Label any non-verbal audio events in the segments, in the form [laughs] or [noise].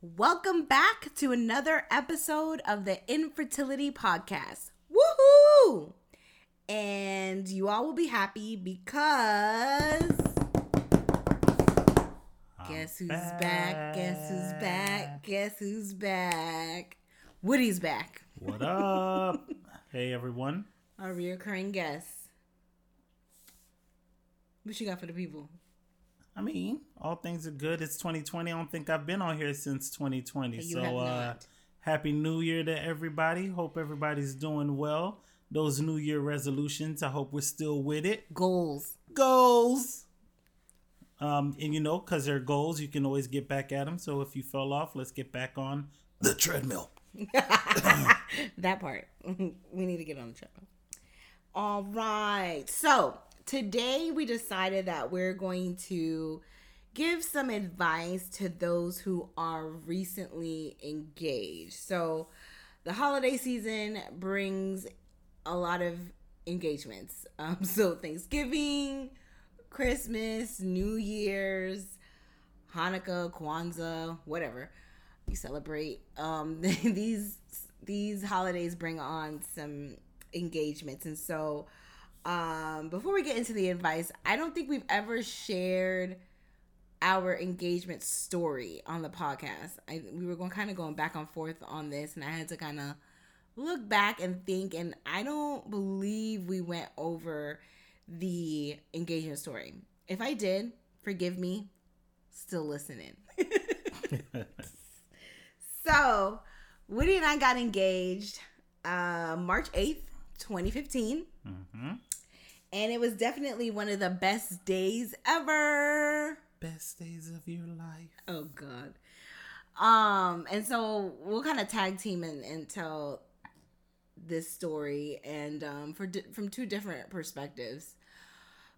Welcome back to another episode of the Infertility Podcast. Woohoo! And you all will be happy because. Guess who's back. back? Guess who's back? Guess who's back? Woody's back. What up? [laughs] hey, everyone. Our reoccurring guest. What you got for the people? I mean, all things are good. It's 2020. I don't think I've been on here since 2020. so, uh, happy New Year to everybody. Hope everybody's doing well. Those New Year resolutions, I hope we're still with it. Goals. Goals. Um, and you know, because they're goals, you can always get back at them. So if you fell off, let's get back on the treadmill. [laughs] that part. [laughs] we need to get on the treadmill. All right. So today we decided that we're going to give some advice to those who are recently engaged. So, the holiday season brings a lot of engagements. [laughs] Um, so, Thanksgiving, Christmas, New Year's, Hanukkah, Kwanzaa, whatever you celebrate. Um, [laughs] these these holidays bring on some engagements, and so um, before we get into the advice, I don't think we've ever shared our engagement story on the podcast. I, we were going kind of going back and forth on this, and I had to kind of look back and think, and I don't believe we went over the engagement story. If I did, forgive me. Still listening. [laughs] so, Woody and I got engaged uh, March 8th, 2015. Mm-hmm and it was definitely one of the best days ever. Best days of your life. Oh God. Um, and so we'll kind of tag team and, and tell this story, and um, for di- from two different perspectives.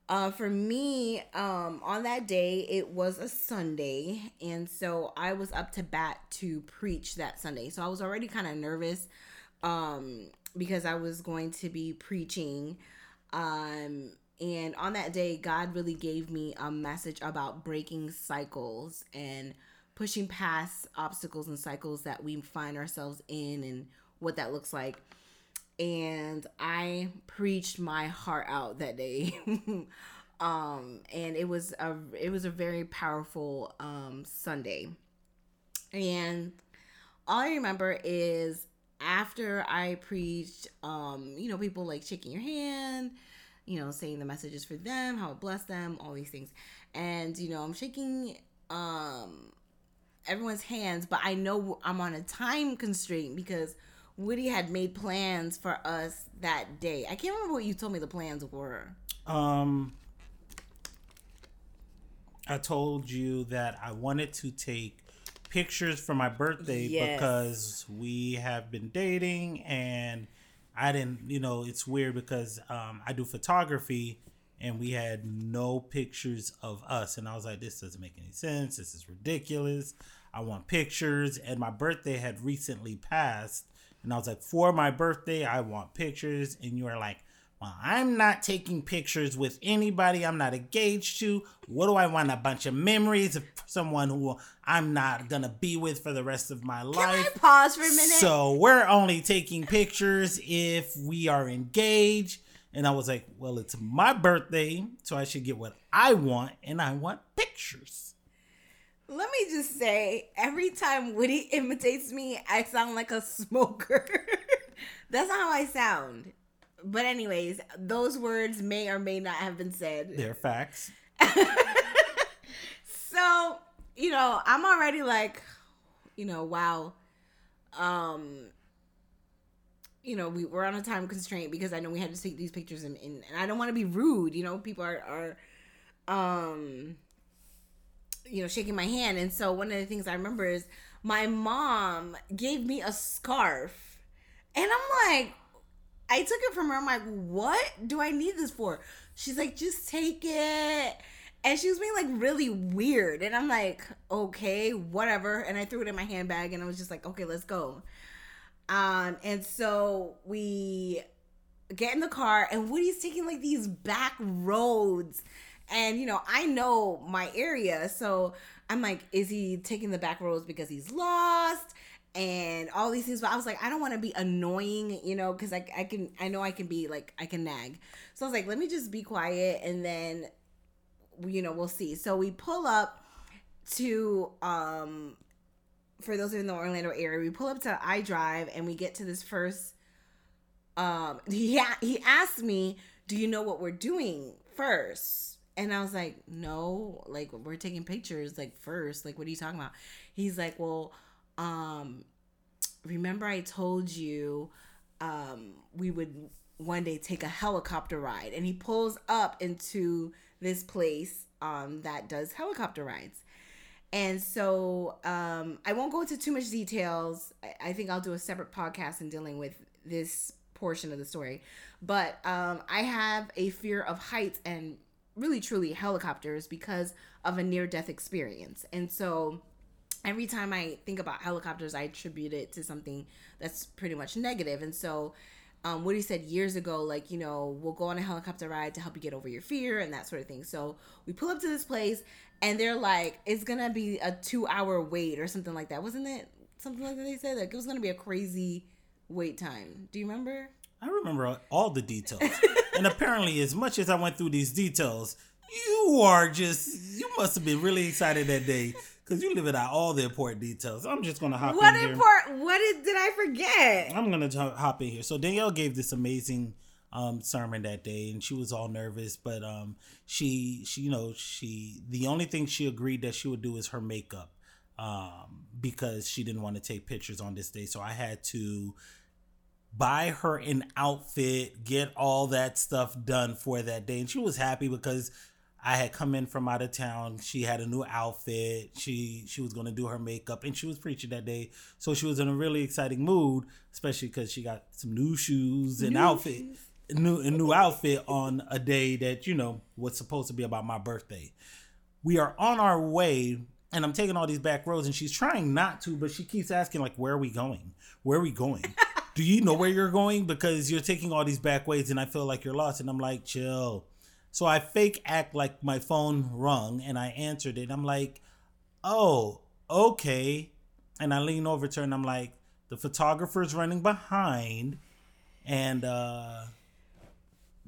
Uh, for me, um, on that day, it was a Sunday, and so I was up to bat to preach that Sunday. So I was already kind of nervous, um, because I was going to be preaching um, and on that day, God really gave me a message about breaking cycles and pushing past obstacles and cycles that we find ourselves in and what that looks like. And I preached my heart out that day. [laughs] um, and it was a it was a very powerful um, Sunday. And all I remember is after I preached, um, you know, people like shaking your hand, you know, saying the messages for them, how it blessed them, all these things. And, you know, I'm shaking um everyone's hands, but I know I'm on a time constraint because Woody had made plans for us that day. I can't remember what you told me the plans were. Um I told you that I wanted to take pictures for my birthday yes. because we have been dating and I didn't, you know, it's weird because um, I do photography and we had no pictures of us. And I was like, this doesn't make any sense. This is ridiculous. I want pictures. And my birthday had recently passed. And I was like, for my birthday, I want pictures. And you are like, well, I'm not taking pictures with anybody I'm not engaged to. What do I want? A bunch of memories of someone who I'm not gonna be with for the rest of my life. Can I pause for a minute? So we're only taking pictures if we are engaged. And I was like, well, it's my birthday, so I should get what I want, and I want pictures. Let me just say, every time Woody imitates me, I sound like a smoker. [laughs] That's not how I sound. But anyways, those words may or may not have been said. They're facts. [laughs] so, you know, I'm already like, you know, wow. Um you know, we, we're on a time constraint because I know we had to take these pictures and, and, and I don't want to be rude, you know, people are are um you know, shaking my hand. And so one of the things I remember is my mom gave me a scarf. And I'm like, I took it from her. I'm like, what do I need this for? She's like, just take it. And she was being like really weird. And I'm like, okay, whatever. And I threw it in my handbag and I was just like, okay, let's go. Um, and so we get in the car and Woody's taking like these back roads. And you know, I know my area, so I'm like, is he taking the back roads because he's lost? And all these things, but I was like, I don't want to be annoying, you know, because I, I can, I know I can be like, I can nag. So I was like, let me just be quiet and then, you know, we'll see. So we pull up to, um, for those in the Orlando area, we pull up to I-Drive and we get to this first um [laughs] he he asked me, "Do you know what we're doing first? And I was like, "No, like we're taking pictures like first. Like what are you talking about?" He's like, "Well, um remember I told you um we would one day take a helicopter ride." And he pulls up into this place um that does helicopter rides. And so um, I won't go into too much details. I, I, think I'll do a separate podcast in dealing with this portion of the story. But um, I have a fear of heights and really truly helicopters because of a near death experience. And so every time I think about helicopters, I attribute it to something that's pretty much negative. And so um, Woody said years ago, like, you know, we'll go on a helicopter ride to help you get over your fear and that sort of thing. So we pull up to this place and they're like, it's going to be a two hour wait or something like that. Wasn't it something like that they said? Like, it was going to be a crazy wait time. Do you remember? I remember all the details. and apparently, as much as I went through these details, you are just, you must have been really excited that day because you living out all the important details. I'm just going to hop what in import, here. What did, did I forget? I'm going to hop in here. So, Danielle gave this amazing um, sermon that day and she was all nervous but um, she she you know she the only thing she agreed that she would do is her makeup um, because she didn't want to take pictures on this day so i had to buy her an outfit, get all that stuff done for that day. And she was happy because I had come in from out of town. She had a new outfit. She she was gonna do her makeup, and she was preaching that day. So she was in a really exciting mood, especially because she got some new shoes and new outfit, shoes. new a new outfit on a day that you know was supposed to be about my birthday. We are on our way, and I'm taking all these back roads, and she's trying not to, but she keeps asking like, "Where are we going? Where are we going?" do you know where you're going? Because you're taking all these back ways and I feel like you're lost. And I'm like, chill. So I fake act like my phone rung and I answered it. I'm like, oh, okay. And I lean over to her and I'm like, the photographer's running behind. And uh,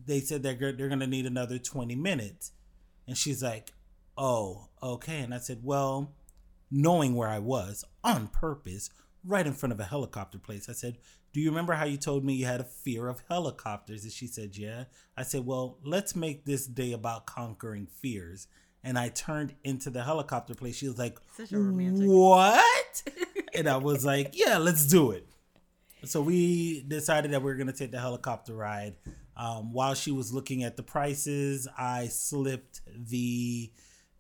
they said they're, they're going to need another 20 minutes. And she's like, oh, okay. And I said, well, knowing where I was on purpose, right in front of a helicopter place, I said, do you remember how you told me you had a fear of helicopters? And she said, Yeah. I said, Well, let's make this day about conquering fears. And I turned into the helicopter place. She was like, Such a romantic. What? [laughs] and I was like, Yeah, let's do it. So we decided that we were going to take the helicopter ride. Um, while she was looking at the prices, I slipped the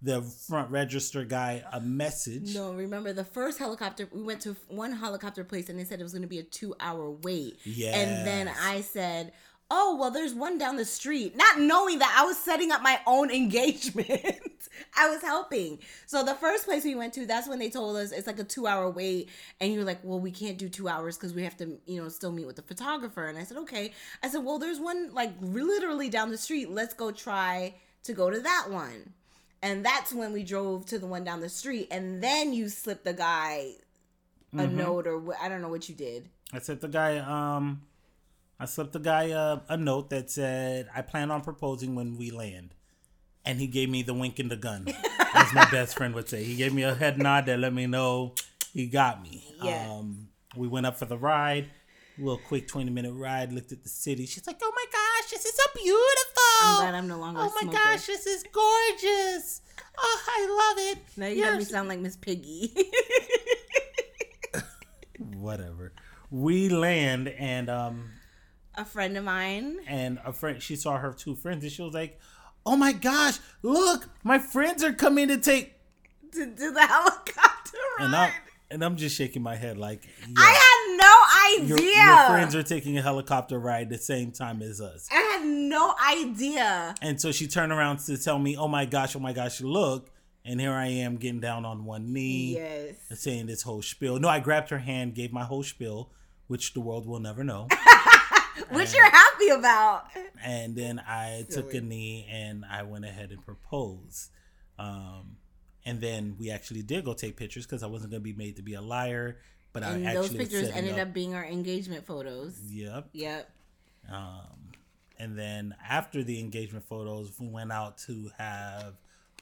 the front register guy a message. No, remember the first helicopter we went to one helicopter place and they said it was going to be a 2-hour wait. Yeah. And then I said, "Oh, well there's one down the street." Not knowing that I was setting up my own [laughs] engagement. I was helping. So the first place we went to, that's when they told us it's like a 2-hour wait and you're like, "Well, we can't do 2 hours cuz we have to, you know, still meet with the photographer." And I said, "Okay." I said, "Well, there's one like literally down the street. Let's go try to go to that one." And that's when we drove to the one down the street and then you slipped the guy a mm-hmm. note or I don't know what you did. I slipped the guy um I slipped the guy a, a note that said I plan on proposing when we land. And he gave me the wink and the gun. [laughs] as my best friend would say. He gave me a head nod that let me know he got me. Yeah. Um, we went up for the ride little quick 20 minute ride, looked at the city. She's like, oh my gosh, this is so beautiful. I'm glad I'm no longer Oh my gosh, this is gorgeous. Oh, I love it. Now you have me sound like Miss Piggy. [laughs] Whatever. We land and um a friend of mine and a friend she saw her two friends and she was like, "Oh my gosh, look, my friends are coming to take to do the helicopter ride." And I And I'm just shaking my head like I had no idea. Your, your friends are taking a helicopter ride the same time as us. I had no idea. And so she turned around to tell me, "Oh my gosh, oh my gosh, look!" And here I am getting down on one knee, yes, and saying this whole spiel. No, I grabbed her hand, gave my whole spiel, which the world will never know. [laughs] which and, you're happy about. And then I Silly. took a knee and I went ahead and proposed. Um, and then we actually did go take pictures because I wasn't going to be made to be a liar. But and I those pictures ended up, up, being our engagement photos. Yep. Yep. Um, and then after the engagement photos, we went out to have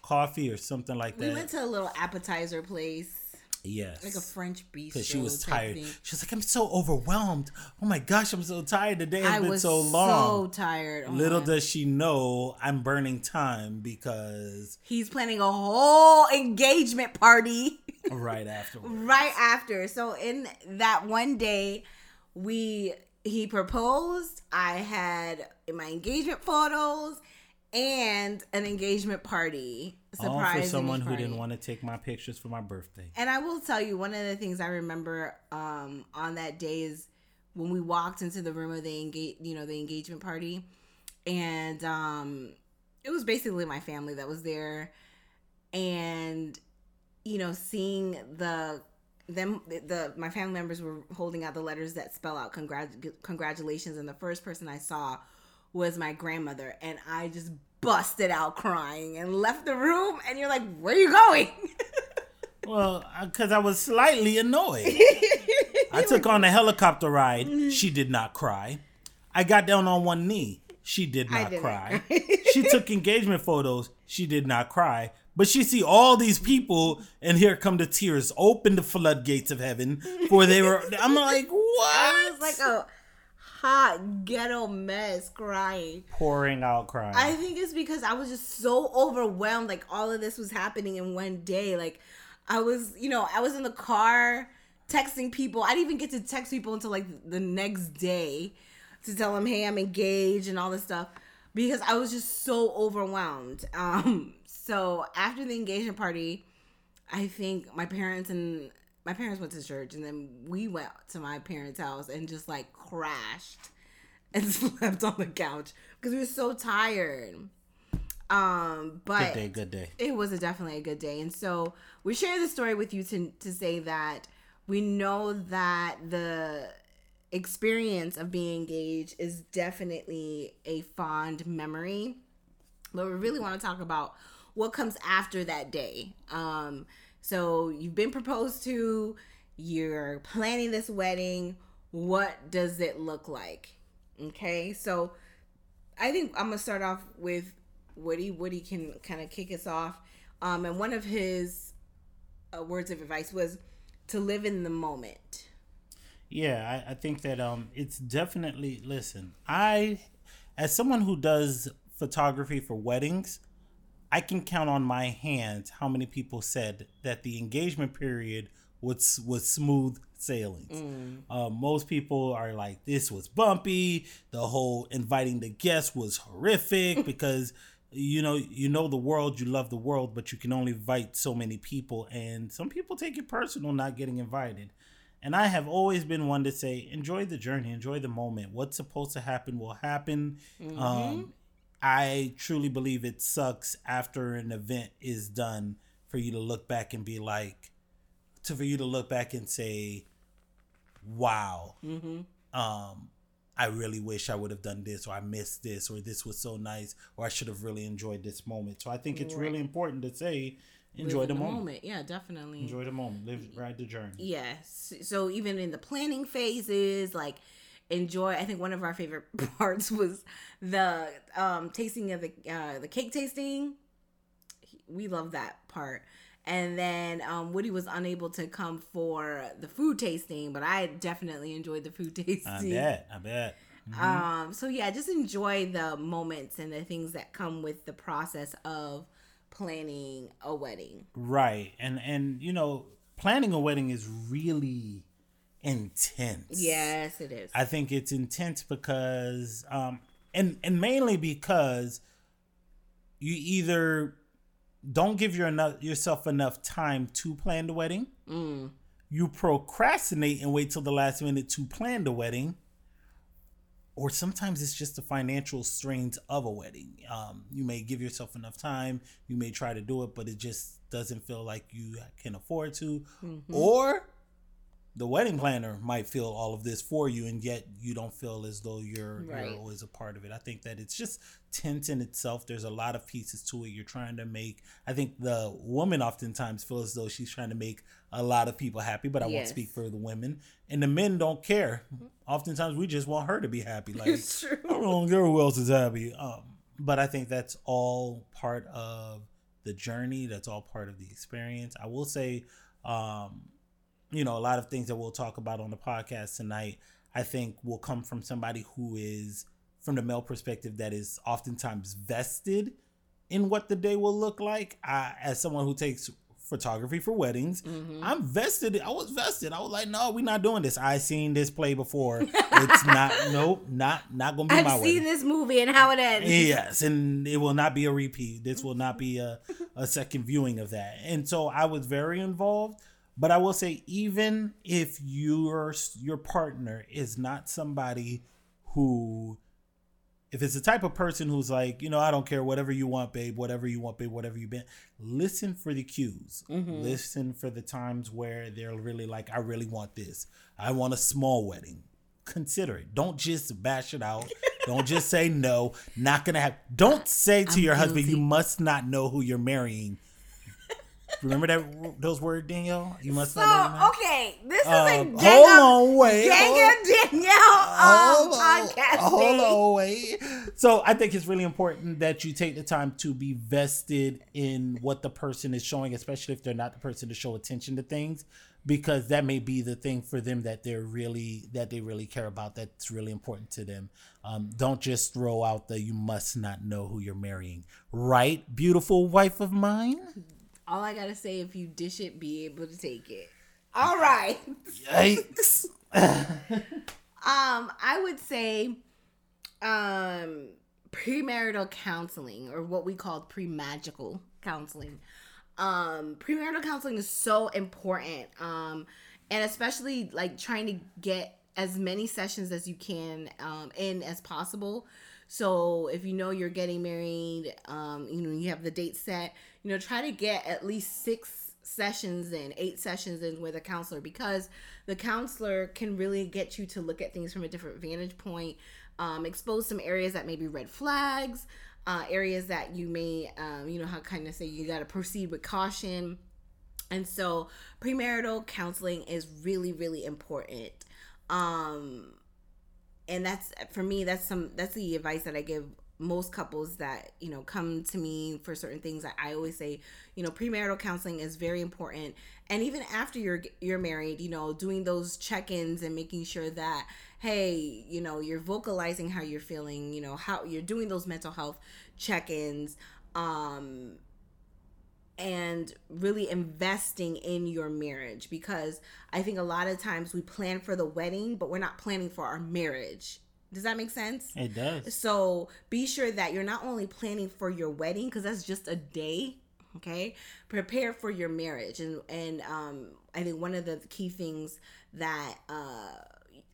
coffee or something like that. We went to a little appetizer place. Yes. Like a French bistro. Because she was tired. She was like, I'm so overwhelmed. Oh my gosh, I'm so tired. The day has I been so long. so tired. Oh Little does she know I'm burning time because he's planning a whole engagement party. [laughs] right after. right after. So in that one day, we he proposed. I had my engagement photos and an engagement party. All for someone who didn't want to take my pictures for my birthday. And I will tell you, one of the things I remember um, on that day is when we walked into the room of the engage, you know, the engagement party, and um, it was basically my family that was there, and you know, seeing the them the my family members were holding out the letters that spell out congrat- congratulations and the first person i saw was my grandmother. And i just busted out crying and left the room and you're like where are you going? [laughs] Well because i was slightly annoyed. [laughs] I took on a helicopter ride. Mm-hmm. she did not cry. I got down on one knee. She did not cry. she took [laughs] engagement photos. She did not cry. But she see all these people, and here come the tears. Open the floodgates of heaven, for they were. I'm like, what? I was like a hot ghetto mess, crying, pouring out crying. I think it's because I was just so overwhelmed. Like all of this was happening in one day. Like I was, you know, I was in the car texting people. I didn't even get to text people until like the next day to tell them, hey, I'm engaged and all this stuff because I was just so overwhelmed. Um, so after the engagement party, I think my parents and my parents went to church, and then we went to my parents' house and just like crashed and [laughs] slept on the couch because we were so tired. Um, but good day, good day. It was a definitely a good day, and so we share the story with you to to say that we know that the experience of being engaged is definitely a fond memory, but we really want to talk about what comes after that day. Um, so you've been proposed to, you're planning this wedding. What does it look like? Okay, so I think I'm gonna start off with Woody. Woody can kind of kick us off. Um, and one of his uh, words of advice was to live in the moment. Yeah, I, I think that um, it's definitely. Listen, I, as someone who does photography for weddings, I can count on my hands how many people said that the engagement period was was smooth sailing. Mm. Uh, most people are like, this was bumpy. The whole inviting the guests was horrific [laughs] because you know you know the world, you love the world, but you can only invite so many people, and some people take it personal not getting invited. And I have always been one to say, enjoy the journey, enjoy the moment. What's supposed to happen will happen. Mm-hmm. Um, I truly believe it sucks after an event is done for you to look back and be like, to for you to look back and say, "Wow, mm-hmm. um, I really wish I would have done this, or I missed this, or this was so nice, or I should have really enjoyed this moment." So I think it's right. really important to say, enjoy the, the moment. moment. Yeah, definitely enjoy the moment. Live, ride the journey. Yes. So even in the planning phases, like enjoy. I think one of our favorite [laughs] parts was the um, tasting of the uh, the cake tasting. We love that part. And then um, Woody was unable to come for the food tasting, but I definitely enjoyed the food [laughs] tasting. I bet. I bet. Mm-hmm. Um, so yeah, just enjoy the moments and the things that come with the process of planning a wedding. Right. And and you know, planning a wedding is really intense. Yes, it is. I think it's intense because um and and mainly because you either don't give your enough yourself enough time to plan the wedding. Mm. you procrastinate and wait till the last minute to plan the wedding or sometimes it's just the financial strains of a wedding. Um, you may give yourself enough time, you may try to do it, but it just doesn't feel like you can afford to. Mm-hmm. Or the wedding planner might feel all of this for you and yet you don't feel as though you're right. you're always a part of it. I think that it's just tense in itself. There's a lot of pieces to it you're trying to make. I think the woman oftentimes feels as though she's trying to make a lot of people happy, but I yes. won't speak for the women. And the men don't care. Oftentimes we just want her to be happy. [laughs] Like it's true. I don't care who else is happy. Um, but I think that's all part of the journey. That's all part of the experience. I will say um, you know, a lot of things that we'll talk about on the podcast tonight, I think will come from somebody who is, from the male perspective, that is oftentimes vested in what the day will look like. I, as someone who takes photography for weddings, mm-hmm. I'm vested. I was vested. I was like, no, we're not doing this. I seen this play before. [laughs] it's not. Nope. Not not gonna be I've my. I've seen this movie and how it ends. Yes, and it will not be a repeat. This will not [laughs] be a a second viewing of that. And so I was very involved. But I will say, even if your your partner is not somebody who, if it's the type of person who's like, you know, I don't care, whatever you want, babe, whatever you want, babe, whatever you been, listen for the cues. Mm-hmm. Listen for the times where they're really like, I really want this. I want a small wedding. Consider it. Don't just bash it out. [laughs] don't just say no. Not gonna have. Don't say to I'm your guilty. husband, you must not know who you're marrying Remember that those words, Danielle? You must so, know. Okay, this is uh, a gang hold on, wait, gang Danielle um, podcast. Hold on, wait. So I think it's really important that you take the time to be vested in what the person is showing, especially if they're not the person to show attention to things, because that may be the thing for them that they're really that they really care about. That's really important to them. Um, don't just throw out the "you must not know who you're marrying." Right, beautiful wife of mine. All I gotta say, if you dish it, be able to take it. All right. Yikes. [laughs] um, I would say, um, premarital counseling, or what we call pre-magical counseling. Um, premarital counseling is so important. Um, and especially like trying to get as many sessions as you can um, in as possible so if you know you're getting married, um, you know, you have the date set, you know, try to get at least six sessions in, eight sessions in with a counselor because the counselor can really get you to look at things from a different vantage point, um, expose some areas that may be red flags, uh, areas that you may, um, you know, how kind of say you got to proceed with caution. And so premarital counseling is really, really important. Um, and that's for me that's some that's the advice that i give most couples that you know come to me for certain things. I, always say you know premarital counseling is very important. And even after you're you're married you know doing those check-ins and making sure that hey you know you're vocalizing how you're feeling you know how you're doing those mental health check-ins um and really investing in your marriage because I think a lot of times we plan for the wedding, but we're not planning for our marriage. Does that make sense? It does. So be sure that you're not only planning for your wedding because that's just a day. Okay, prepare for your marriage, and and um, I think one of the key things that uh,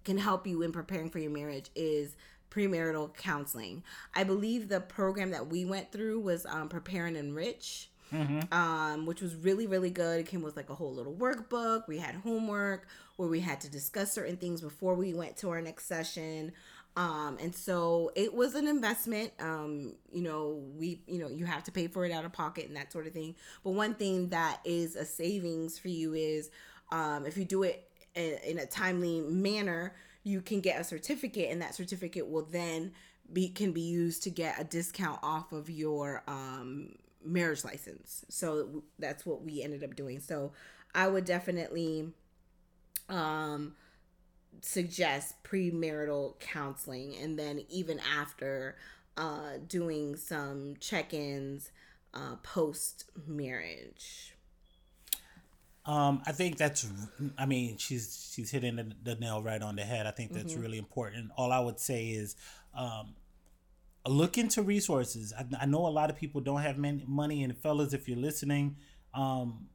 can help you in preparing for your marriage is premarital counseling. I believe the program that we went through was um, Prepare and Enrich mm-hmm. um, which was really really good. It came with like a whole little workbook. We had homework where we had to discuss certain things before we went to our next session. Um, and so it was an investment. Um, you know, we, you know, you have to pay for it out of pocket and that sort of thing. But one thing that is a savings for you is um, if you do it in, in a timely manner, you can get a certificate, and that certificate will then be can be used to get a discount off of your um marriage license. So that's what we ended up doing. So I would definitely um suggest premarital counseling and then even after uh doing some check-ins uh post marriage. Um, I think that's. I mean, she's she's hitting the, the nail right on the head. I think that's mm-hmm. really important. All I would say is, um, look into resources. I, I, know a lot of people don't have many, money, and fellas, if you're listening, um,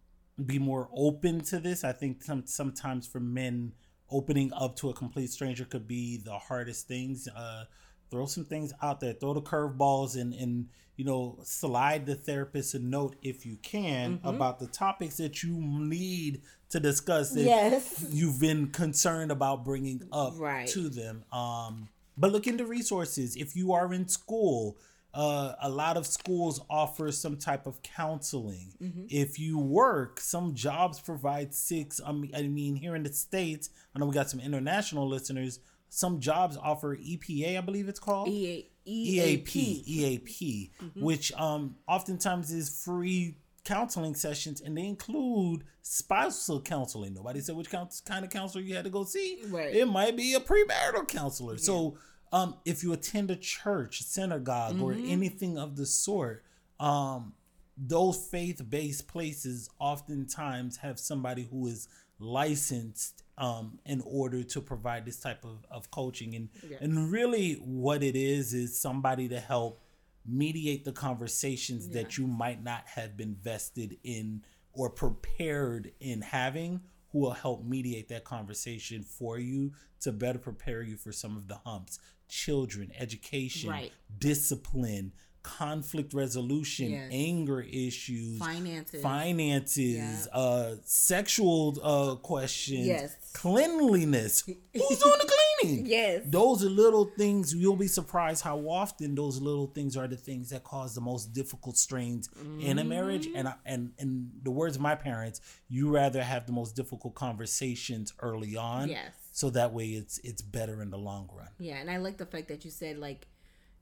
be more open to this. I think some sometimes for men opening up to a complete stranger could be the hardest things. Uh, throw some things out there, throw the curveballs, and and you know slide the therapist a note if you can mm-hmm. about the topics that you need to discuss. That yes, you've been concerned about bringing up right. to them. Um, but look into resources if you are in school uh, a lot of schools offer some type of counseling. Mm-hmm. If you work, some jobs provide six. I mean, I mean, here in the states, I know we got some international listeners. Some jobs offer EPA, I believe it's called EA, EAP, EAP, mm-hmm. which um oftentimes is free counseling sessions, and they include spousal counseling. Nobody said which kind of counselor you had to go see. Right. It might be a premarital counselor. Yeah. So um, if you attend a church, synagogue, mm-hmm. or anything of the sort, um, those faith based places oftentimes have somebody who is licensed um, in order to provide this type of, of coaching. And, yeah. and really, what it is, is somebody to help mediate the conversations yeah. that you might not have been vested in or prepared in having who will help mediate that conversation for you to better prepare you for some of the humps children, education, right. discipline, conflict resolution, yes. anger issues, finances, finances, yeah. uh, sexual uh, questions, yes. cleanliness. [laughs] Who's doing the cleaning? yes, those are little things. You'll be surprised how often those little things are the things that cause the most difficult strains mm-hmm. in a marriage. And I, and in the words of my parents, you rather have the most difficult conversations early on. Yes. So that way, it's it's better in the long run. Yeah, and I like the fact that you said like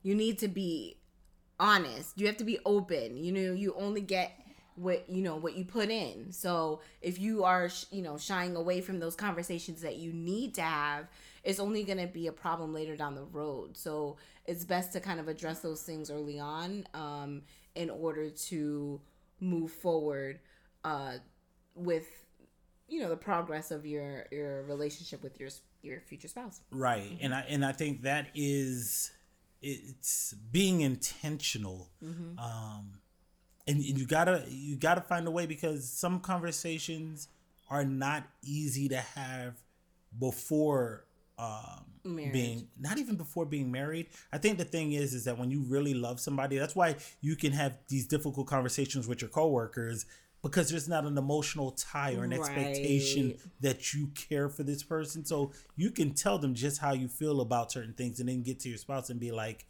you need to be honest. You have to be open. You know, you only get what you know what you put in. So if you are you know shying away from those conversations that you need to have, it's only going to be a problem later down the road. So it's best to kind of address those things early on um, in order to move forward uh, with you know the progress of your your relationship with your your future spouse. Right, mm-hmm. and I and I think that is it's being intentional mm-hmm. um and, and you gotta you gotta find a way because some conversations are not easy to have before um being not even before being married i think the thing is is that when you really love somebody that's why you can have these difficult conversations with your coworkers because there's not an emotional tie or an right. expectation that you care for this person. So you can tell them just how you feel about certain things and then get to your spouse and be like,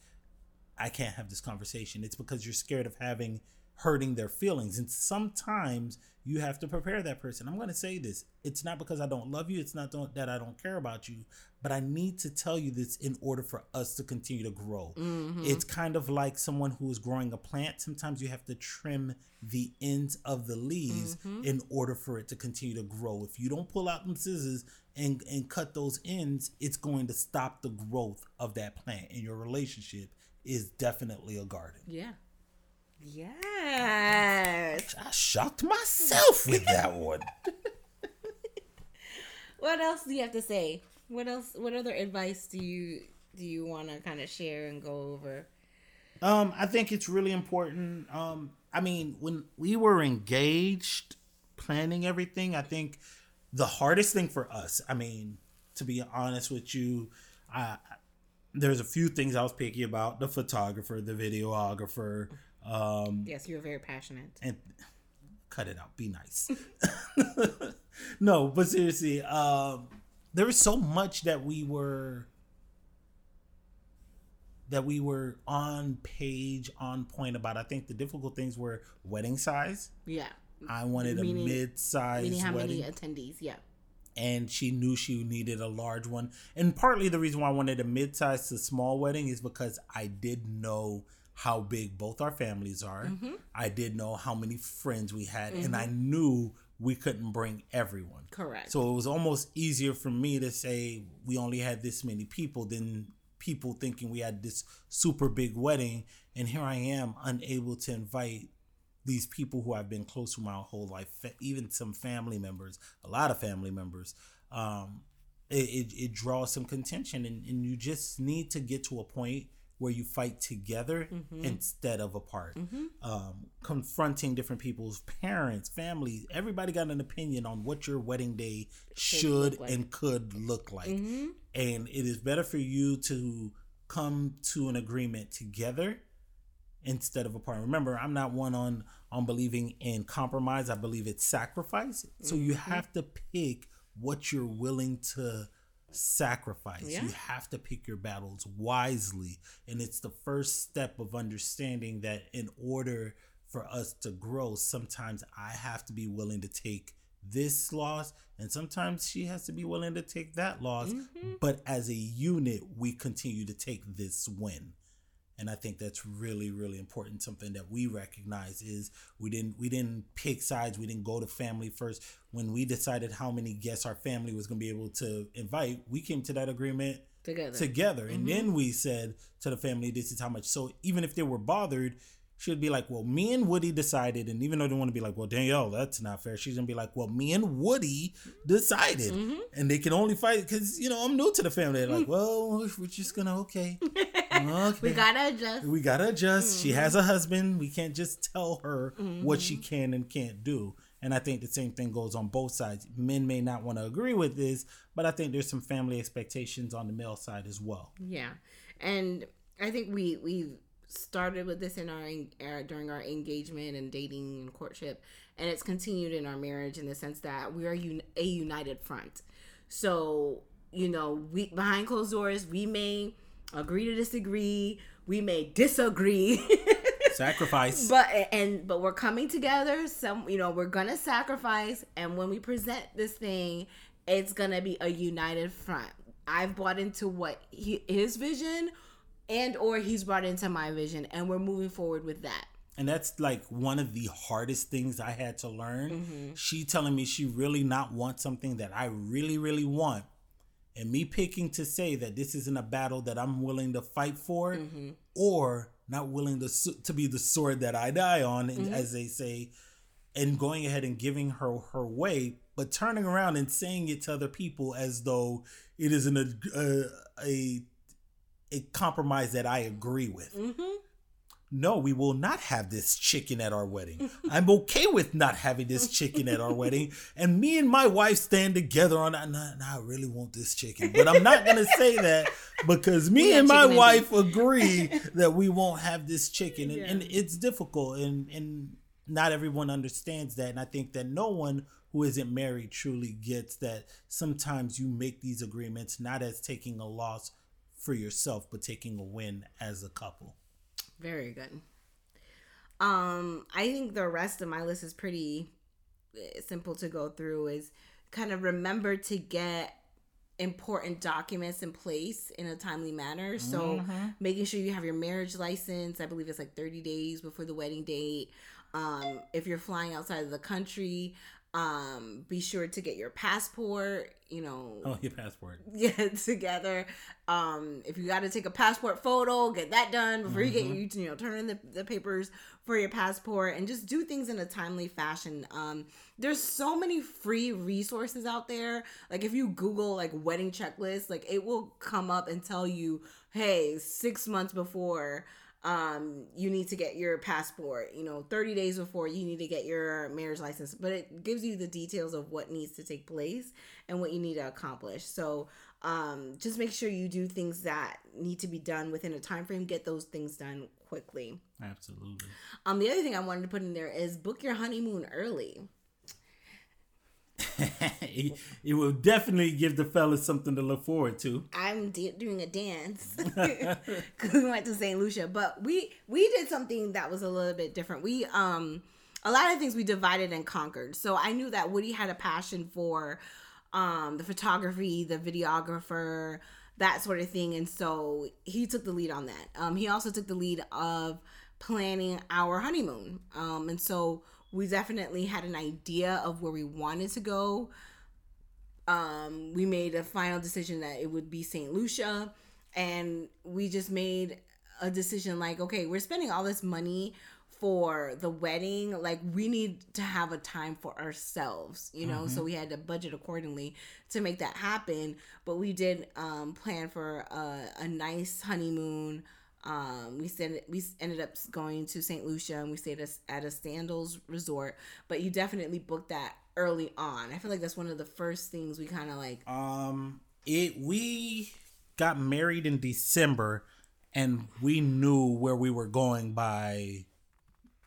I can't have this conversation. It's because you're scared of having hurting their feelings. And sometimes you have to prepare that person. I'm going to say this. It's not because I don't love you. It's not that I don't care about you, but I need to tell you this in order for us to continue to grow. Mm-hmm. It's kind of like someone who is growing a plant. Sometimes you have to trim the ends of the leaves mm-hmm. in order for it to continue to grow. If you don't pull out them scissors and, and cut those ends, it's going to stop the growth of that plant. And your relationship is definitely a garden. Yeah. Yes. I shocked myself with that one. [laughs] what else do you have to say? What else? What other advice do you do you want to kind of share and go over? Um, I think it's really important. Um, I mean, when we were engaged, planning everything, I think the hardest thing for us. I mean, to be honest with you, I there's a few things I was picky about: the photographer, the videographer um, yes, you're very passionate. And cut it out. Be nice. [laughs] no, but seriously, um, there was so much that we were that we were on page, on point about. I think the difficult things were wedding size. Yeah. I wanted meaning, a mid-size meaning how wedding. many attendees? Yeah. And she knew she needed a large one. And partly the reason why I wanted a mid-size to small wedding is because I did know how big both our families are. Mm-hmm. I did know how many friends we had, mm-hmm. and I mm-hmm. knew we couldn't bring everyone. Correct. So it was almost easier for me to say we only had this many people than people thinking we had this super big wedding. And here I am, unable to invite these people who I've been close to my whole life, even some family members, a lot of family members. Um, it, it, it draws some contention, and, and you just need to get to a point where you fight together mm-hmm. instead of apart. Mm-hmm. Um, confronting different people's parents, families, everybody got an opinion on what your wedding day should, like. and could look like. Mm-hmm. And it is better for you to come to an agreement together instead of apart. Remember, I'm not one on on believing in compromise. I believe it's sacrifice. So you mm-hmm. have to pick what you're willing to sacrifice. Yeah. You have to pick your battles wisely. And it's the first step of understanding that in order for us to grow, sometimes I have to be willing to take this loss and sometimes she has to be willing to take that loss mm-hmm. but as a unit we continue to take this win and I think that's really really important. Something that we recognize is we didn't we didn't pick sides. We didn't go to family first. When we decided how many guests our family was going to be able to invite, we came to that agreement together. Together, mm-hmm. and then we said to the family, "This is how much." So even if they were bothered, she'd be like, "Well, me and Woody decided," and even though they want to be like, "Well, Danielle, that's not fair," she's gonna be like, "Well, me and Woody decided," mm-hmm. and they can only fight because you know I'm new to the family. They're like, mm-hmm. "Well, we're just gonna okay, [laughs] okay. we gotta adjust. We gotta adjust. Mm-hmm. She has a husband. We can't just tell her what she mm-hmm. can and can't do." And I think the same thing goes on both sides. Men may not want to agree with this, but I think there's some family expectations on the male side as well. Yeah, and I think we we started with this in our, our during our engagement and dating and courtship, and it's continued in our marriage in the sense that we are un- a united front. So you know, we behind closed doors, we may agree to disagree, we may disagree. [laughs] sacrifice. But and but we're coming together. Some you know we're gonna sacrifice. And when we present this thing it's gonna be a united front. I've bought into what he, his vision and or he's brought into my vision. And we're moving forward with that. And that's like one of the hardest things i had to learn. Mm-hmm. she telling me she really not wants something that i really really want and me picking to say that this isn't a battle that i'm willing to fight for mm-hmm. or not willing to to be the sword that i die on mm-hmm. as they say and going ahead and giving her her way but turning around and saying it to other people as though it isn't a, a, a a compromise that I agree with. Mm-hmm. No, we will not have this chicken at our wedding. [laughs] I'm okay with not having this chicken at our wedding. And me and my wife stand together on that. Nah, nah, I really want this chicken. But I'm not going to say [laughs] that because me and my wife agree [laughs] that we won't have this chicken. And, yeah. and it's difficult. And, and not everyone understands that. And I think that no one who isn't married truly gets that sometimes you make these agreements not as taking a loss for yourself, but taking a win as a couple. Very good. Um, I think the rest of my list is pretty eh, simple to go through. Is kind of remember to get important documents in place in a timely manner. So mm-hmm. making sure you have your marriage license. I believe it's like 30 days before the wedding date. Um, if you're flying outside of the country, um be sure to get your passport you know. Oh your passport. [laughs] Yeah together. Um if you got to take a passport photo get that done before mm-hmm. you get you, you know turn in the, the papers for your passport and just do things in a timely fashion. Um there's so many free resources out there. Like if you google like wedding checklist like it will come up and tell you hey six months before um, you need to get your passport, you know, 30 days before you need to get your marriage license, but it gives you the details of what needs to take place and what you need to accomplish. So, um, just make sure you do things that need to be done within a time frame, get those things done quickly. Absolutely. Um, the other thing I wanted to put in there is book your honeymoon early. [laughs] it will definitely give the fellas something to look forward to. I'm de- doing a dance [laughs] [laughs] because we went to St. Lucia, but we we did something that was a little bit different. We um a lot of things we divided and conquered. So I knew that Woody had a passion for um the photography, the videographer, that sort of thing, and so he took the lead on that. Um, he also took the lead of planning our honeymoon. Um, and so we definitely had an idea of where we wanted to go. Um, we made a final decision that it would be St. Lucia, and we just made a decision like, okay, we're spending all this money for the wedding like we need to have a time for ourselves you know mm-hmm. so we had to budget accordingly to make that happen but we did um, plan for a, a nice honeymoon Um, we said we ended up going to St. Lucia and we stayed at a Sandals resort. But you definitely booked that early on. I feel like that's one of the first things we kind of like. Um, it we got married in December, and we knew where we were going by.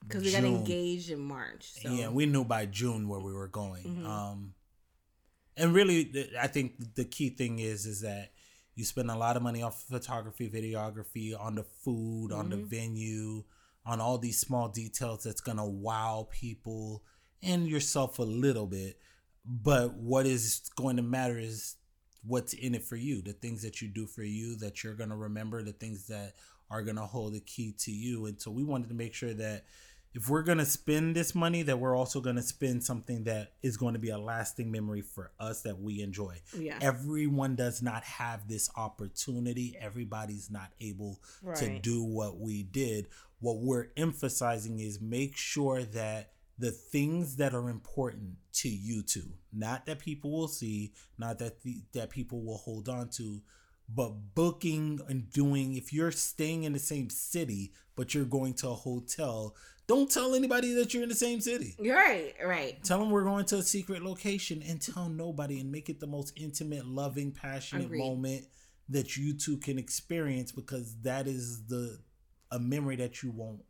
Because we got engaged in March. So. Yeah, we knew by June where we were going. Mm-hmm. Um, and really, I think the key thing is is that you spend a lot of money on photography, videography, on the food, mm-hmm. on the mm-hmm. venue, on all these small details that's gonna wow people and yourself a little bit. But what is going to matter is what's in it for you, the things that you do for you that you're gonna remember, the things that are gonna hold the key to you. And so we wanted to make sure that if we're going to spend this money that we're also going to spend something that is going to be a lasting memory for us that we enjoy yeah. everyone does not have this opportunity everybody's not able right. to do what we did what we're emphasizing is make sure that the things that are important to you two not that people will see not that the, that people will hold on to but booking and doing if you're staying in the same city but you're going to a hotel don't tell anybody that you're in the same city right right tell them we're going to a secret location and tell nobody and make it the most intimate loving passionate Agreed. moment that you two can experience because that is the a memory that you won't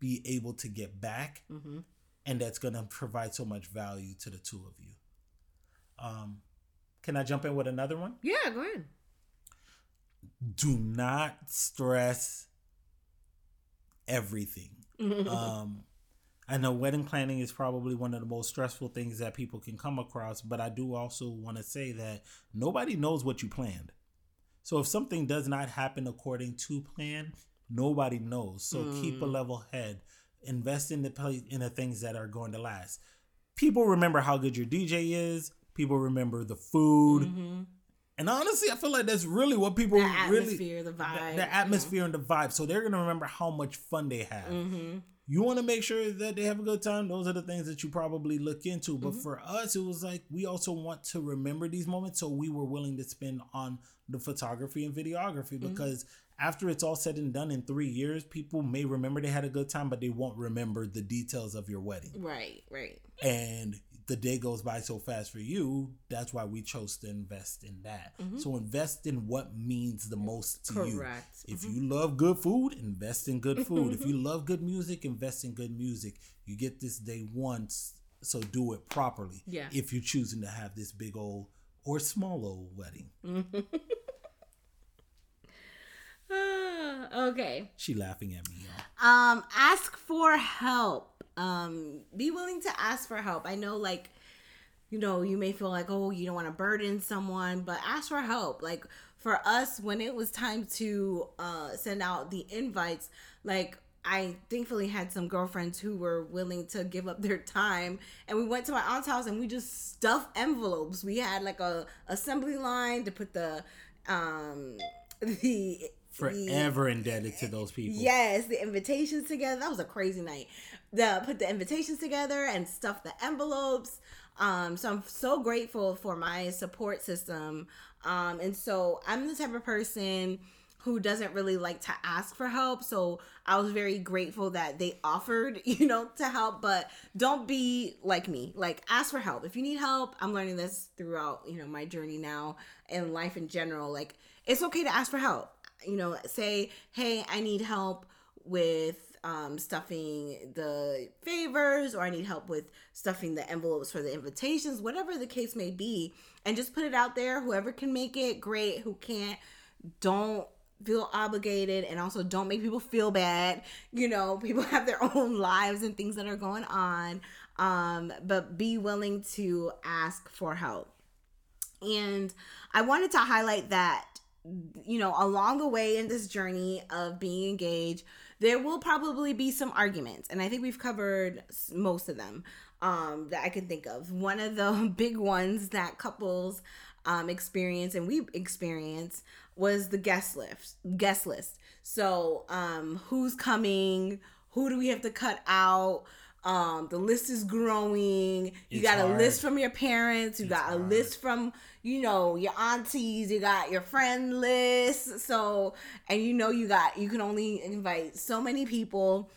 be able to get back mm-hmm. and that's going to provide so much value to the two of you um can i jump in with another one yeah go ahead do not stress everything. [laughs] um, I know wedding planning is probably one of the most stressful things that people can come across, but I do also want to say that nobody knows what you planned. So if something does not happen according to plan, nobody knows. So mm. keep a mm. level head. Invest in the in the things that are going to last. People remember how good your DJ is. People remember the food. Mm-hmm. And honestly, I feel like that's really what people the really the vibe, the, the atmosphere and the vibe. So they're gonna remember how much fun they have. Mm-hmm. You want to make sure that they have a good time. Those are the things that you probably look into. But mm-hmm. for us, it was like we also want to remember these moments, so we were willing to spend on the photography and videography mm-hmm. because after it's all said and done in three years, people may remember they had a good time, but they won't remember the details of your wedding. Right, right. And the day goes by so fast for you. That's why we chose to invest in that. Mm-hmm. So invest in what means the most to Correct. you. If mm-hmm. you love good food, invest in good food. if you love good music, invest in good music. You get this day once, so do it properly. Yeah. If you're choosing to have this big old or small old wedding. [laughs] okay. She laughing at me, y'all. Um, ask for help um be willing to ask for help i know like you know you may feel like oh you don't want to burden someone but ask for help like for us when it was time to uh send out the invites like I thankfully had some girlfriends who were willing to give up their time and we went to my aunt's house and we just stuffed envelopes. We had like a assembly line to put the um [laughs] the forever the, indebted to those people. Yes, the invitations together. That was a crazy night the put the invitations together and stuff the envelopes. Um, so I'm so grateful for my support system. Um, and so I'm the type of person who doesn't really like to ask for help. So I was very grateful that they offered, [laughs] you know, to help, but don't be like me. Like ask for help. If you need help, I'm learning this throughout, you know, my journey now and life in general. Like it's okay to ask for help. You know, say, "Hey, I need help with um, stuffing the favors or I need help with stuffing the envelopes for the invitations, whatever the case may be, and just put it out there. Whoever can make it, great. Who can't, don't feel obligated and also don't make people feel bad. You know, [laughs] people have their own lives and things that are going on. Um, but be willing to ask for help. And I wanted to highlight that, you know, along the way in this journey of being engaged, there will probably be some arguments, and I think we've covered most of them um, that I can think of. One of the [laughs] big ones that couples um, experience and we experience was the guest list. Guest list. So, um, who's coming? Who do we have to cut out? Um, the list is growing. You it's got hard. a list from your parents. You it's got hard. a list from you know your aunties. You got your friend list. So and you know you got you can only invite so many people.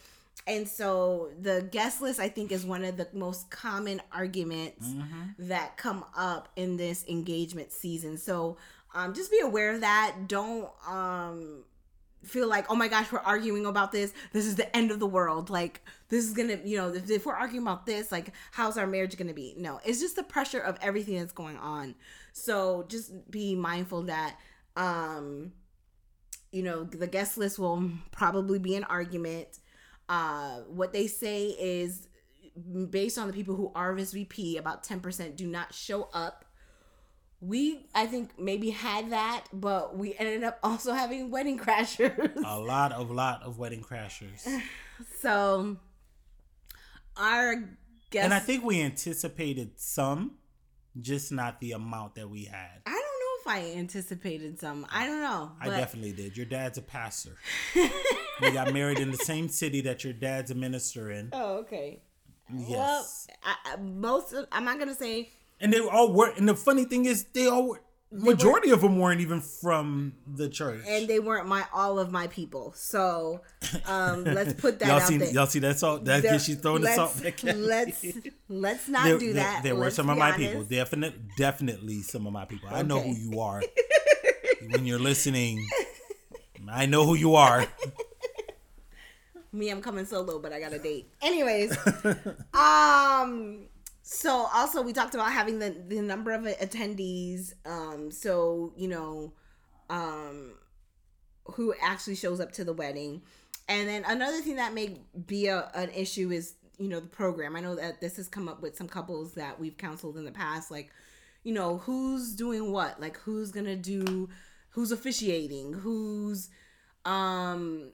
And so the guest list, I think, is one of the most common arguments mm-hmm. that come up in this engagement season. So um, just be aware of that. Don't um, feel like, oh my gosh, we're arguing about this. This is the end of the world. Like, this is gonna, you know, if, if we're arguing about this, like, how's our marriage gonna be? No, it's just the pressure of everything that's going on. So just be mindful that, um, you know, the guest list will probably be an argument. Uh, what they say is based on the people who are RSVP, about 10% do not show up we I think maybe had that, but we ended up also [laughs] having wedding crashers. A lot of lot of wedding crashers. [laughs] so our guess And I think we anticipated some, just not the amount that we had. I don't know if I anticipated some. I don't know. I definitely did. Your dad's a pastor. we got [laughs] married in the same city that your dad's a minister in. Oh, okay. Yes. Well, I, most of, I'm not gonna say and they all were. And the funny thing is, they all were. Majority of them weren't even from the church, and they weren't my all of my people. So, um, let's put that y'all out see, there. Y'all see that salt? That she's throwing the salt back at Let's let's not there, do that. There, there were some of my honest. people. Definitely, definitely some of my people. Okay. I know who you are. [laughs] when you're listening, I know who you are. [laughs] Me, I'm coming solo, but I got a date. Anyways, [laughs] um so also we talked about having the the number of attendees. Um, so you know, um, who actually shows up to the wedding, and then another thing that may be a, an issue is you know the program. I know that this has come up with some couples that we've counseled in the past, like you know who's doing what, like who's gonna do, who's officiating, who's um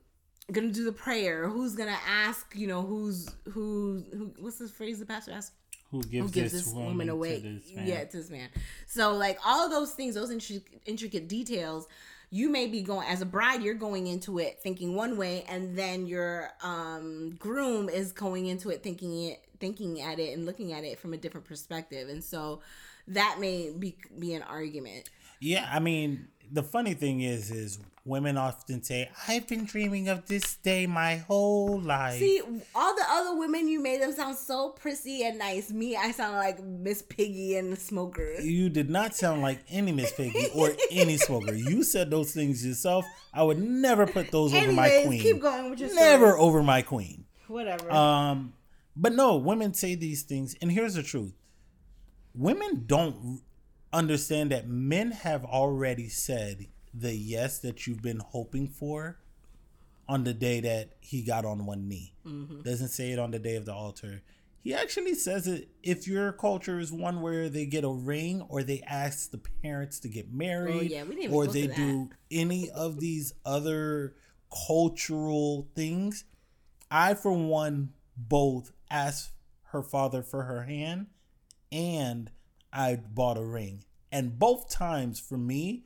gonna do the prayer who's gonna ask you know who's who who what's the phrase the pastor asked who gives, who gives this, this, woman, woman away? to this yeah to this man. So like all those things those intricate, intricate details you may be going as a bride you're going into it thinking one way and then your um groom is going into it thinking it thinking at it and looking at it from a different perspective. And so that may be be an argument yeah i mean the funny thing is is women often say, I've been dreaming of this day my whole life. See, all the other women, you made them sound so prissy and nice. Me, I sound like Miss Piggy and the smoker. You did not sound like any Miss Piggy or any [laughs] smoker. You said those things yourself. I would never put those Anyways, over my queen. Keep going with your Never story. over my queen. Whatever. Um, but no, women say these things, and here's the truth. Women don't understand that men have already said the yes that you've been hoping for on the day that he got on one knee. Mm-hmm. Doesn't say it on the day of the altar. He actually says it if your culture is one where they get a ring or they ask the parents to get married oh, yeah, or they do any of these other cultural things. I, for one, both asked her father for her hand and I bought a ring. And both times for me,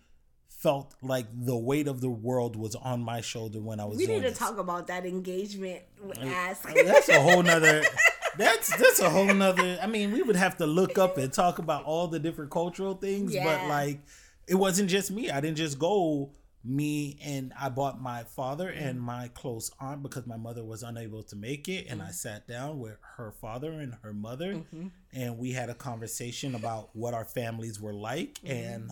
felt like the weight of the world was on my shoulder when I was. We need to this. talk about that engagement uh, ask. Uh, that's a whole nother. [laughs] that's that's a whole nother. I mean, we would have to look up and talk about all the different cultural things, yeah. but like, it wasn't just me. I didn't just go. Me and I bought my father and mm-hmm. my close aunt because my mother was unable to make it, and mm-hmm. I sat down with her father and her mother, mm-hmm. and we had a conversation about what our families were like mm-hmm. and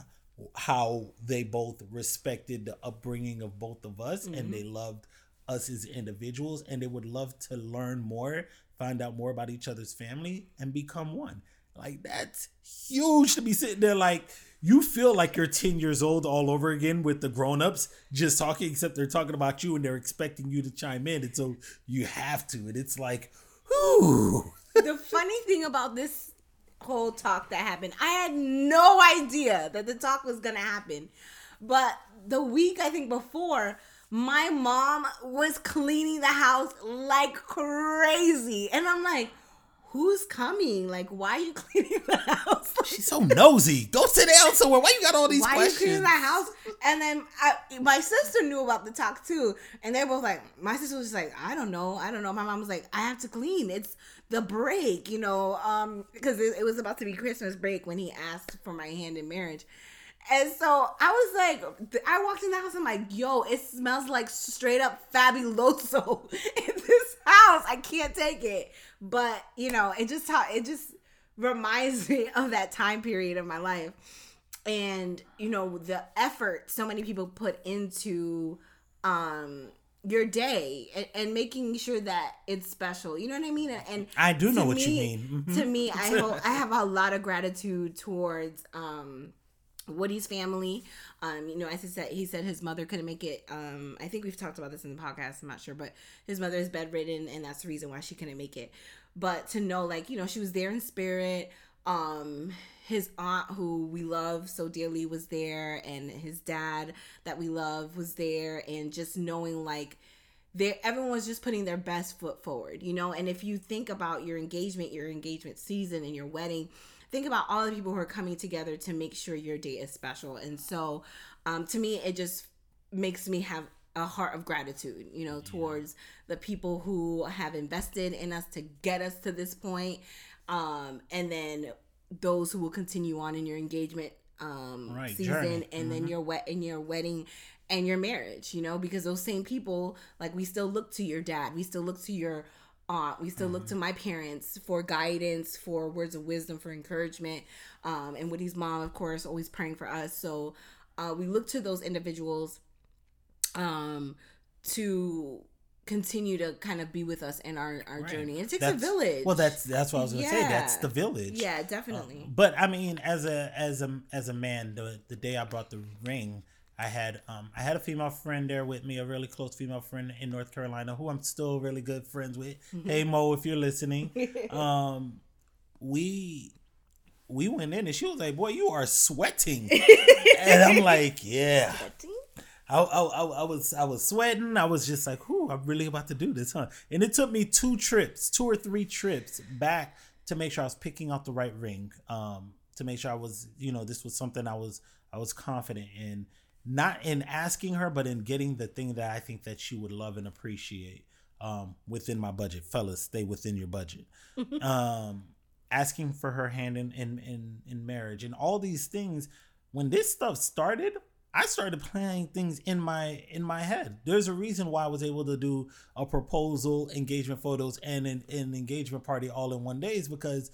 how they both respected the upbringing of both of us mm-hmm. and they loved us as individuals and they would love to learn more, find out more about each other's family and become one. Like that's huge to be sitting there like you feel like you're 10 years old all over again with the grown-ups just talking except they're talking about you and they're expecting you to chime in and so you have to and it's like whoo the funny thing about this whole talk that happened. I had no idea that the talk was gonna happen. But the week I think before, my mom was cleaning the house like crazy. And I'm like, who's coming? Like, why are you [laughs] cleaning the house? [laughs] She's so nosy. Go sit down somewhere. Why you got all these why questions? Why you cleaning the house? And then I, my sister knew about the talk too, and they both like, my sister was just like, I don't know, I don't know. My mom was like, I have to clean. It's the break, you know, um, because it, it was about to be Christmas break when he asked for my hand in marriage. And so I was like, I walked in the house. I'm like, yo, it smells like straight up fabuloso [laughs] in this [laughs] house. I can't take it. But you know, it just how it just reminds [laughs] me of that time period of my life, and you know the effort so many people put into um your day and, and, making sure that it's special. You know what I mean? And, I do know me, what you mean. Mm-hmm. To me, I ho- I have a lot of gratitude towards um Woody's family. Um, you know, as he said, he said his mother couldn't make it. Um, I think we've talked about this in the podcast. I'm not sure, but his mother is bedridden, and that's the reason why she couldn't make it. But to know, like, you know, she was there in spirit. Um, his aunt, who we love so dearly, was there, and his dad, that we love, was there, and just knowing, like, there everyone was just putting their best foot forward, you know. And if you think about your engagement, your engagement season, and your wedding think about all the people who are coming together to make sure your day is special. And so, um, to me, it just makes me have a heart of gratitude, you know, yeah. towards the people who have invested in us to get us to this point, um, and then those who will continue on in your engagement um, right, season, journey. and mm-hmm. then your wet in your wedding and your marriage, you know, because those same people, like we still look to your dad, we still look to your aunt. We still mm-hmm. look to my parents for guidance, for words of wisdom, for encouragement. Um, and Woody's mom, of course, always praying for us. So uh, we look to those individuals um, to continue to kind of be with us in our, our right. journey. It takes that's, a village. Well, that's that's what I was gonna yeah. say. That's the village. Yeah, definitely. Uh, but I mean, as a as a as a man, the the day I brought the ring, I had um I had a female friend there with me, a really close female friend in North Carolina who I'm still really good friends with. Mm-hmm. Hey Mo, if you're listening, [laughs] um, we we went in and she was like, "Boy, you are sweating," and I'm like, [laughs] "Yeah." I, I, I, was I was sweating. I was just like, "Whoo, I'm really about to do this, huh?" And it took me two trips, two or three trips back to make sure I was picking out the right ring, um, to make sure I was, you know, this was something I was I was confident in not in asking her, but in getting the thing that I think that she would love and appreciate um, within my budget. Fellas, stay within your budget. [laughs] um, asking for her hand in, in in in marriage and all these things. When this stuff started, I started planning things in my in my head. There's a reason why I was able to do a proposal, engagement photos, and an, an engagement party all in one day is because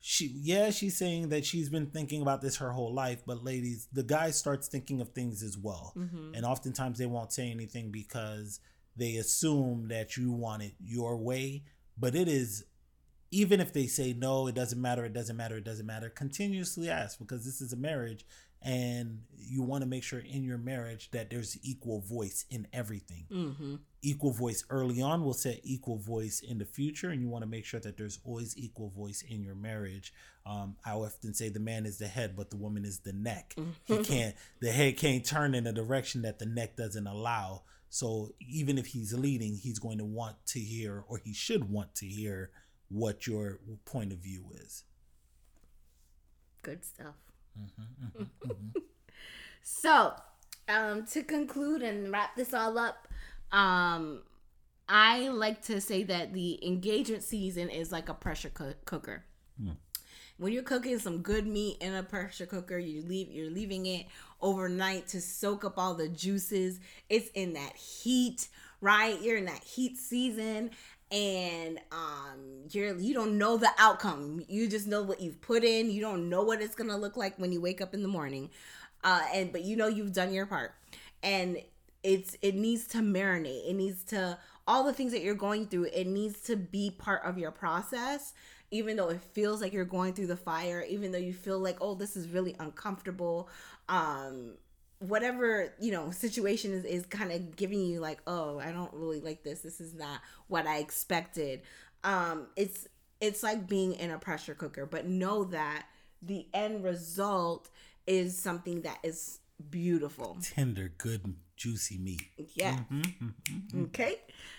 she yeah she's saying that she's been thinking about this her whole life but ladies the guy starts thinking of things as well mm-hmm. and oftentimes they won't say anything because they assume that you want it your way but it is even if they say no it doesn't matter it doesn't matter it doesn't matter continuously ask because this is a marriage and you want to make sure in your marriage that there's equal voice in everything. Mm-hmm. Equal voice early on will set equal voice in the future, and you want to make sure that there's always equal voice in your marriage. Um, I often say the man is the head, but the woman is the neck. Mm-hmm. He can't, the head can't turn in a direction that the neck doesn't allow. So even if he's leading, he's going to want to hear, or he should want to hear, what your point of view is. Good stuff. Mm-hmm, [laughs] mm-hmm, so, um, to conclude and wrap this all up, um, I like to say that the engagement season is like a pressure co- cooker. Mm. When you're cooking some good meat in a pressure cooker, you leave you're leaving it overnight to soak up all the juices. It's in that heat, right? You're in that heat season and um you're you don't know the outcome. You just know what you've put in. You don't know what it's gonna look like when you wake up in the morning. Uh and but you know you've done your part. And it's it needs to marinate. It needs to all the things that you're going through it needs to be part of your process even though it feels like you're going through the fire even though you feel like oh this is really uncomfortable. Um whatever you know situation is, is kind of giving you like oh i don't really like this this is not what i expected. Um it's it's like being in a pressure cooker but know that the end result is something that is beautiful. Tender good juicy meat. Yeah mm-hmm, mm-hmm, mm-hmm. okay?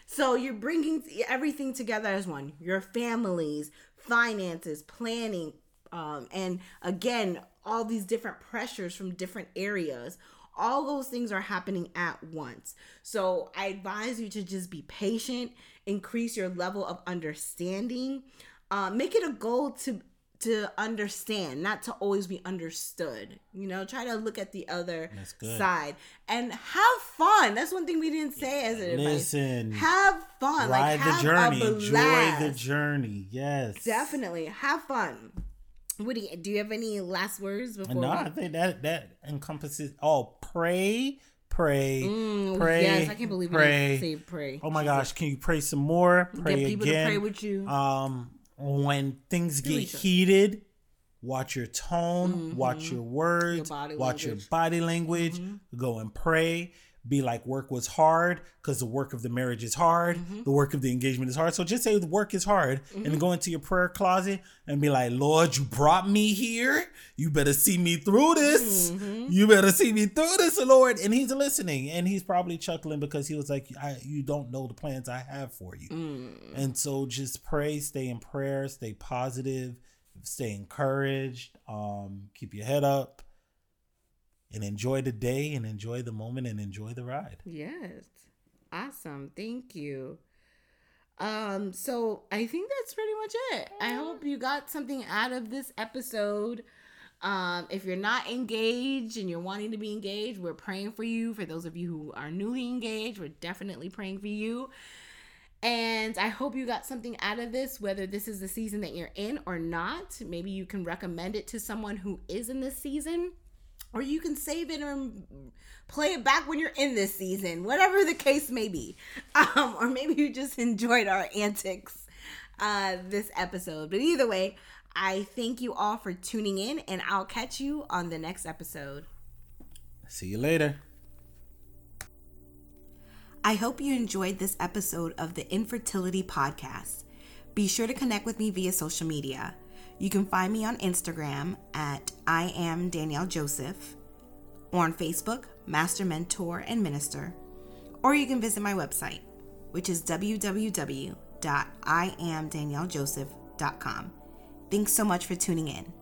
So you're bringing everything together as one. Your families finances planning um, and again all these different pressures from different areas all those things are happening at once so i advise you to just be patient increase your level of understanding uh, make it a goal to to understand, not to always be understood. You know, try to look at the other side and have fun. That's one thing we didn't say as an Listen, advice. Have fun. Ride like, the journey. Enjoy the journey. Yes. Definitely. Have fun. Do you have any last words before? No, we... I think that that encompasses. Oh, pray, pray, mm, pray. Yes, I can't believe pray. say pray. Oh my gosh, can you pray some more? Pray Get people again. to pray with you. Um, when things get heated, watch your tone, mm-hmm. watch your words, your watch language. your body language. Mm-hmm. Go and pray be like work was hard because the work of the marriage is hard mm-hmm. the work of the engagement is hard so just say the work is hard mm-hmm. and go into your prayer closet and be like lord you brought me here you better see me through this mm-hmm. you better see me through this lord and he's listening and he's probably chuckling because he was like you don't know the plans i have for you mm. and so just pray stay in prayer stay positive stay encouraged um, keep your head up and enjoy the day and enjoy the moment and enjoy the ride. Yes. Awesome. Thank you. Um so I think that's pretty much it. I hope you got something out of this episode. Um, if you're not engaged and you're wanting to be engaged, we're praying for you. For those of you who are newly engaged, we're definitely praying for you. And I hope you got something out of this, whether this is the season that you're in or not. Maybe you can recommend it to someone who is in this season or you can save it and play it back when you're in this season, whatever the case may be. [laughs] Um, or maybe you just enjoyed our antics uh, this episode. But either way, I thank you all for tuning in, and I'll catch you on the next episode. See you later. I hope you enjoyed this episode of the Infertility Podcast. Be sure to connect with me via social media. You can find me on Instagram at I am Danielle Joseph, or on Facebook, Master Mentor and Minister, or you can visit my website, which is www.iamdaniellejoseph.com. Thanks so much for tuning in.